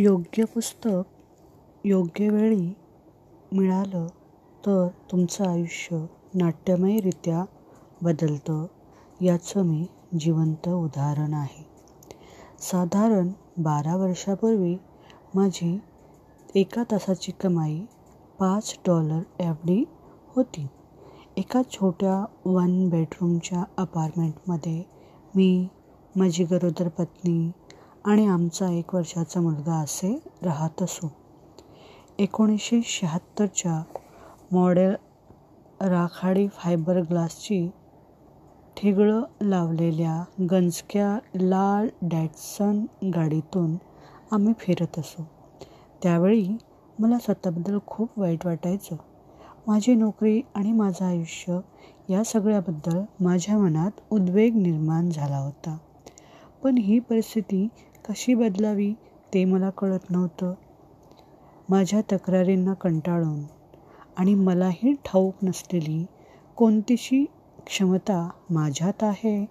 योग्य पुस्तक योग्य वेळी मिळालं तर तुमचं आयुष्य नाट्यमयरित्या बदलतं याचं मी जिवंत उदाहरण आहे. साधारण बारा वर्षापूर्वी माझी एका तासाची कमाई पाच डॉलर एवढी होती. एका छोट्या वन बेडरूमच्या अपार्टमेंटमध्ये मी माझी गरोदर पत्नी आणि आमचा एक वर्षाचा मुलगा असे राहत असो. एकोणीसशे शहात्तरच्या मॉडेल राखाडी फायबर ग्लासची ठिगळं लावलेल्या गंजक्या लाल डॅटसन गाडीतून आम्ही फिरत असो. त्यावेळी मला स्वतःबद्दल खूप वाईट वाटायचं. माझी नोकरी आणि माझं आयुष्य या सगळ्याबद्दल माझ्या मनात उद्वेग निर्माण झाला होता. पण ही परिस्थिती कशी बदलावी ते मला कळत नव्हतं. माझ्या तक्रारींना कंटाळून आणि मलाही ठाऊक नसलेली कोणतीशी क्षमता माझ्यात आहे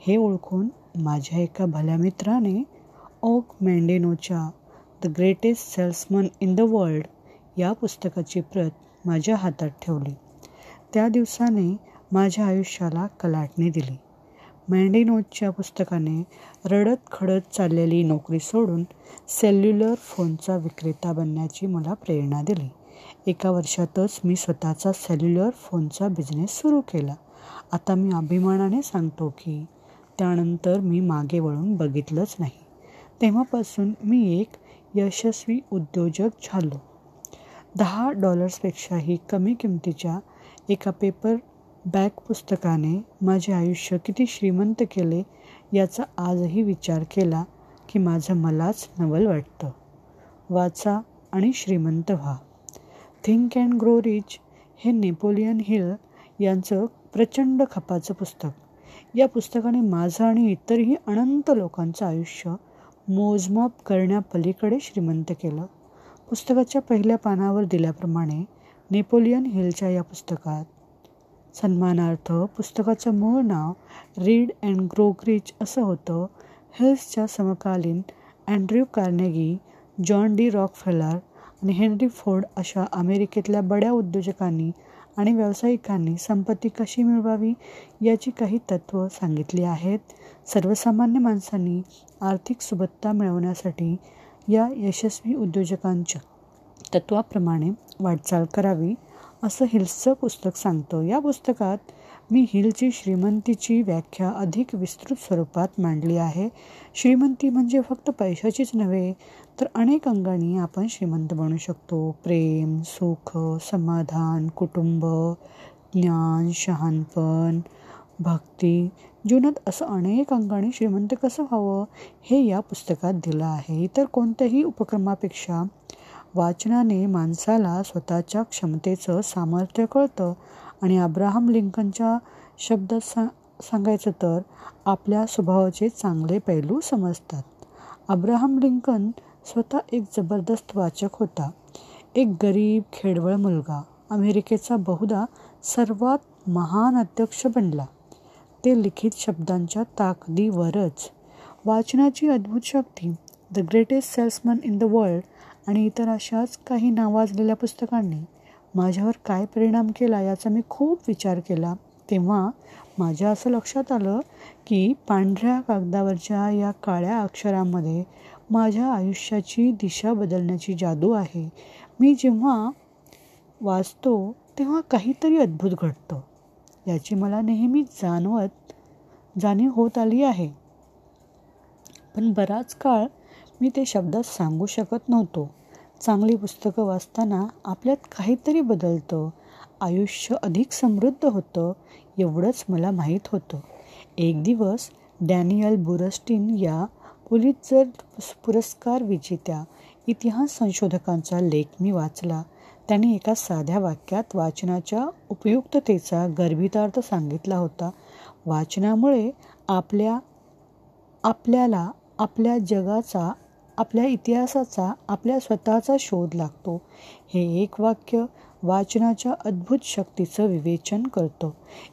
हे ओळखून माझ्या एका भल्या मित्राने Og मेंडेनोच्या the greatest salesman in the world या पुस्तकाची प्रत माझ्या हातात ठेवली. त्या दिवसाने माझ्या आयुष्याला कलाटणी दिली. मँडिनोजच्या पुस्तकाने रडत खडत चाललेली नोकरी सोडून सेल्युलर फोनचा विक्रेता बनण्याची मला प्रेरणा दिली. एका वर्षातच मी स्वतःचा सेल्युलर फोनचा बिझनेस सुरू केला. आता मी अभिमानाने सांगतो की त्यानंतर मी मागे वळून बघितलंच नाही. तेव्हापासून मी एक यशस्वी उद्योजक झालो. दहा डॉलर्सपेक्षाही कमी किमतीच्या एका पेपर बॅक पुस्तकाने माझे आयुष्य किती श्रीमंत केले याचा आजही विचार केला की माझं मलाच नवल वाटतं. वाचा आणि श्रीमंत व्हा. थिंक अँड ग्रो रिच हे नेपोलियन हिल यांचं प्रचंड खपाचं पुस्तक. या पुस्तकाने माझं आणि इतरही अनंत लोकांचं आयुष्य मोजमाप करण्यापलीकडे श्रीमंत केलं. पुस्तकाच्या पहिल्या पानावर दिल्याप्रमाणे नेपोलियन हिलच्या या पुस्तकात सन्मानार्थ पुस्तकाचं मूळ नाव रीड अँड ग्रो ग्रीच असं होतं. हिल्सच्या समकालीन Andrew Carnegie John D Rockefeller आणि हेनरी फोर्ड अशा अमेरिकेतल्या बड्या उद्योजकांनी आणि व्यावसायिकांनी संपत्ती कशी मिळवावी याची काही तत्त्व सांगितली आहेत. सर्वसामान्य माणसांनी आर्थिक सुबत्ता मिळवण्यासाठी या यशस्वी उद्योजकांच्या तत्वाप्रमाणे वाटचाल करावी. असं हिल्सचं पुस्तक सांगतं. या पुस्तकात मी हिलची श्रीमंतीची व्याख्या अधिक विस्तृत स्वरूपात मांडली आहे. श्रीमंती म्हणजे फक्त पैशाचीच नव्हे तर अनेक अंगांनी आपण श्रीमंत बनू शकतो. प्रेम सुख समाधान कुटुंब ज्ञान शहाणपण भक्ती जीवनात असं अनेक अंगाने श्रीमंत कसं व्हावं हे या पुस्तकात दिलं आहे. इतर कोणत्याही उपक्रमापेक्षा वाचनाने माणसाला स्वतःच्या क्षमतेचं सामर्थ्य कळतं. आणि अब्राहम लिंकनच्या शब्दात सा सांगायचं तर आपल्या स्वभावाचे चांगले पैलू समजतात. अब्राहम लिंकन स्वतः एक जबरदस्त वाचक होता. एक गरीब खेडवळ मुलगा अमेरिकेचा बहुधा सर्वात महान अध्यक्ष बनला. ते लिखित शब्दांच्या ताकदीवरच. वाचनाची अद्भुत शक्ती the greatest salesman in the world आणि इतर अशाच काही नावाजलेल्या पुस्तकांनी माझ्यावर काय परिणाम केला याचा मी खूप विचार केला. तेव्हा माझ्या असं लक्षात आलं की पांढऱ्या कागदावरच्या या काळ्या अक्षरांमध्ये माझ्या आयुष्याची दिशा बदलण्याची जादू आहे. मी जेव्हा वाचतो तेव्हा काहीतरी अद्भुत घडतं. याची मला नेहमी जाणवत जाणीव होत आली आहे. पण बराच काळ मी ते शब्दात सांगू शकत नव्हतो. चांगली पुस्तकं वाचताना आपल्यात काहीतरी बदलतं. आयुष्य अधिक समृद्ध होतं एवढंच मला माहीत होतं. एक दिवस डॅनियल बुरस्टिन या पुलित्झर पुरस्कार विजेत्या इतिहास संशोधकांचा लेख मी वाचला. त्यांनी एका साध्या वाक्यात वाचनाच्या उपयुक्ततेचा गर्भितार्थ सांगितला होता. वाचनामुळे आपल्या आपल्याला आपल्या जगाचा आपल्या इतिहासाचा आपल्या स्वतःचा शोध लागतो. हे एक वाक्य वाचनाच्या अद्भुत शक्तीचं विवेचन करतं.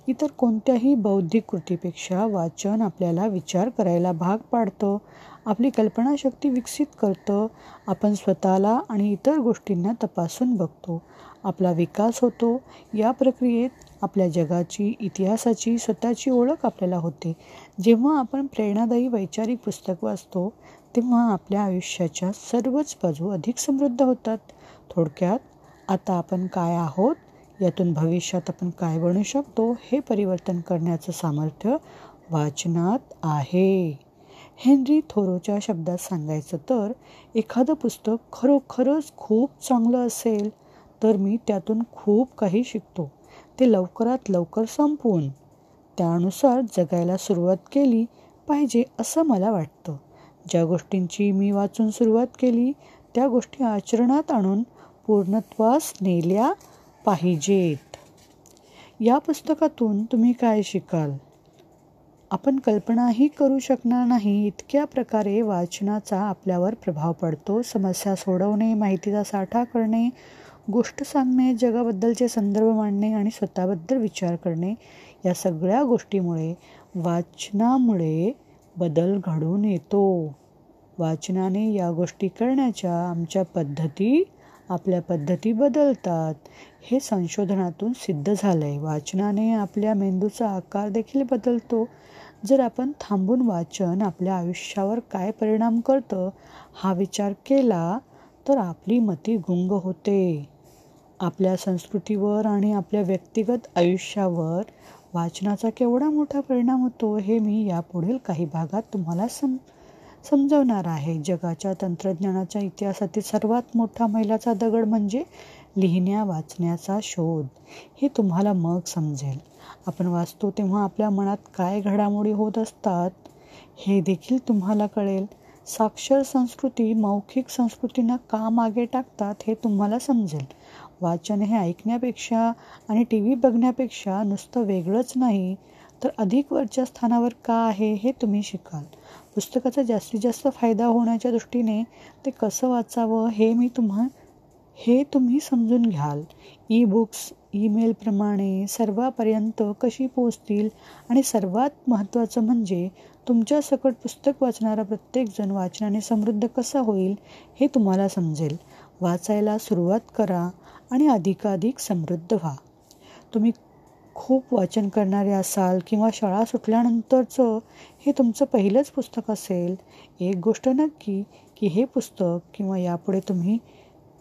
इतर कोणत्याही बौद्धिक कृतीपेक्षा वाचन आपल्याला विचार करायला भाग पाडतं. आपली कल्पनाशक्ती विकसित करतं. आपण स्वतःला आणि इतर गोष्टींना तपासून बघतो. आपला विकास होतो. या प्रक्रियेत आपल्या जगाची इतिहासाची स्वतःची ओळख आपल्याला होते. जेव्हा आपण प्रेरणादायी वैचारिक पुस्तक वाचतो तेव्हा आपल्या आयुष्याच्या सर्वच बाजू अधिक समृद्ध होतात. थोडक्यात आता आपण काय आहोत? यातून भविष्यात आपण काय बनू शकतो? हे परिवर्तन करण्याचं सामर्थ्य वाचनात आहे. हेनरी थोरोच्या शब्दात सांगायचं तर एखादं पुस्तक खरोखरच खूप चांगलं असेल तर मी त्यातून खूप काही शिकतो. ते लवकरात लवकर संपवून त्यानुसार जगायला सुरुवात केली पाहिजे असं मला वाटतं. ज्या गोष्टींची मी वाचून सुरुवात केली त्या गोष्टी आचरणात आणून पूर्णत्वास नेल्या पाहिजेत. या पुस्तकातून तुम्ही काय शिकाल? आपण कल्पनाही करू शकणार नाही इतक्या प्रकारे वाचनाचा आपल्यावर प्रभाव पडतो. समस्या सोडवणे माहितीचा साठा करणे गोष्ट सांगणे जगाबद्दलचे संदर्भ मांडणे आणि स्वतःबद्दल विचार करणे या सगळ्या गोष्टीमुळे वाचनामुळे बदल घडून येतो. वाचनाने या गोष्टी करण्याच्या आमच्या पद्धती आपल्या पद्धती बदलतात. हे संशोधनातून सिद्ध झालं आहे वाचनाने आपल्या मेंदूचा आकार देखील बदलतो. जर आपण थांबून वाचन आपल्या आयुष्यावर काय परिणाम करतं हा विचार केला तर आपली मती गुंग होते. आपल्या संस्कृतीवर आणि आपल्या व्यक्तिगत आयुष्यावर वाचनाचा केवढा मोठा परिणाम होतो हे मी यापुढील काही भागात तुम्हाला सम समजवणार आहे. जगाच्या तंत्रज्ञानाच्या इतिहासातील सर्वात मोठा मैलाचा दगड म्हणजे लिहिण्या वाचण्याचा शोध. हे तुम्हाला मग समजेल. आपण वाचतो तेव्हा आपल्या मनात काय घडामोडी होत असतात हे देखील तुम्हाला कळेल. साक्षर संस्कृती मौखिक संस्कृतींना का मागे टाकतात हे तुम्हाला समजेल. वाचन हे ऐकण्यापेक्षा आणि टी व्ही बघण्यापेक्षा नुसतं वेगळंच नाही तर अधिक वरच्या स्थानावर का आहे हे तुम्ही शिकाल. पुस्तकाचा जास्तीत जास्त फायदा होण्याच्या दृष्टीने ते कसं वाचावं हे मी तुम्हा हे तुम्ही समजून घ्याल. ई बुक्स ईमेलप्रमाणे सर्वापर्यंत कशी पोचतील आणि सर्वात महत्त्वाचं म्हणजे तुमच्या सकट पुस्तक वाचणारा प्रत्येकजण वाचनाने समृद्ध कसा होईल हे तुम्हाला समजेल. वाचायला सुरुवात करा आणि अधिकाधिक समृद्ध व्हा. तुम्ही खूप वाचन करणारे असाल किंवा शाळा सुटल्यानंतरचं हे तुमचं पहिलंच पुस्तक असेल एक गोष्ट नक्की की हे पुस्तक किंवा यापुढे तुम्ही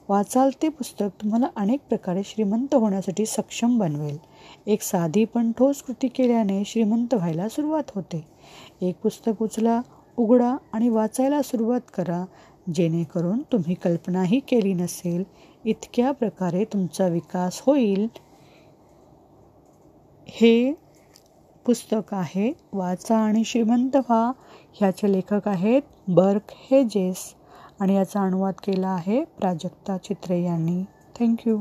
वाचाल ते पुस्तक तुम्हाला अनेक प्रकारे श्रीमंत होण्यासाठी सक्षम बनवेल. एक साधी पण ठोस कृती केल्याने श्रीमंत व्हायला सुरुवात होते. एक पुस्तक उचला उघडा आणि वाचायला सुरुवात करा. जेणेकरून तुम्ही कल्पनाही केली नसेल इतक्या प्रकारे तुमचा विकास होईल. हे पुस्तक आहे वाचा आणि श्रीमंत व्हा. ह्याचे लेखक आहेत बर्क हेजेस. आणि याचा अनुवाद केला आहे प्राजक्ता चित्रे यांनी. थँक्यू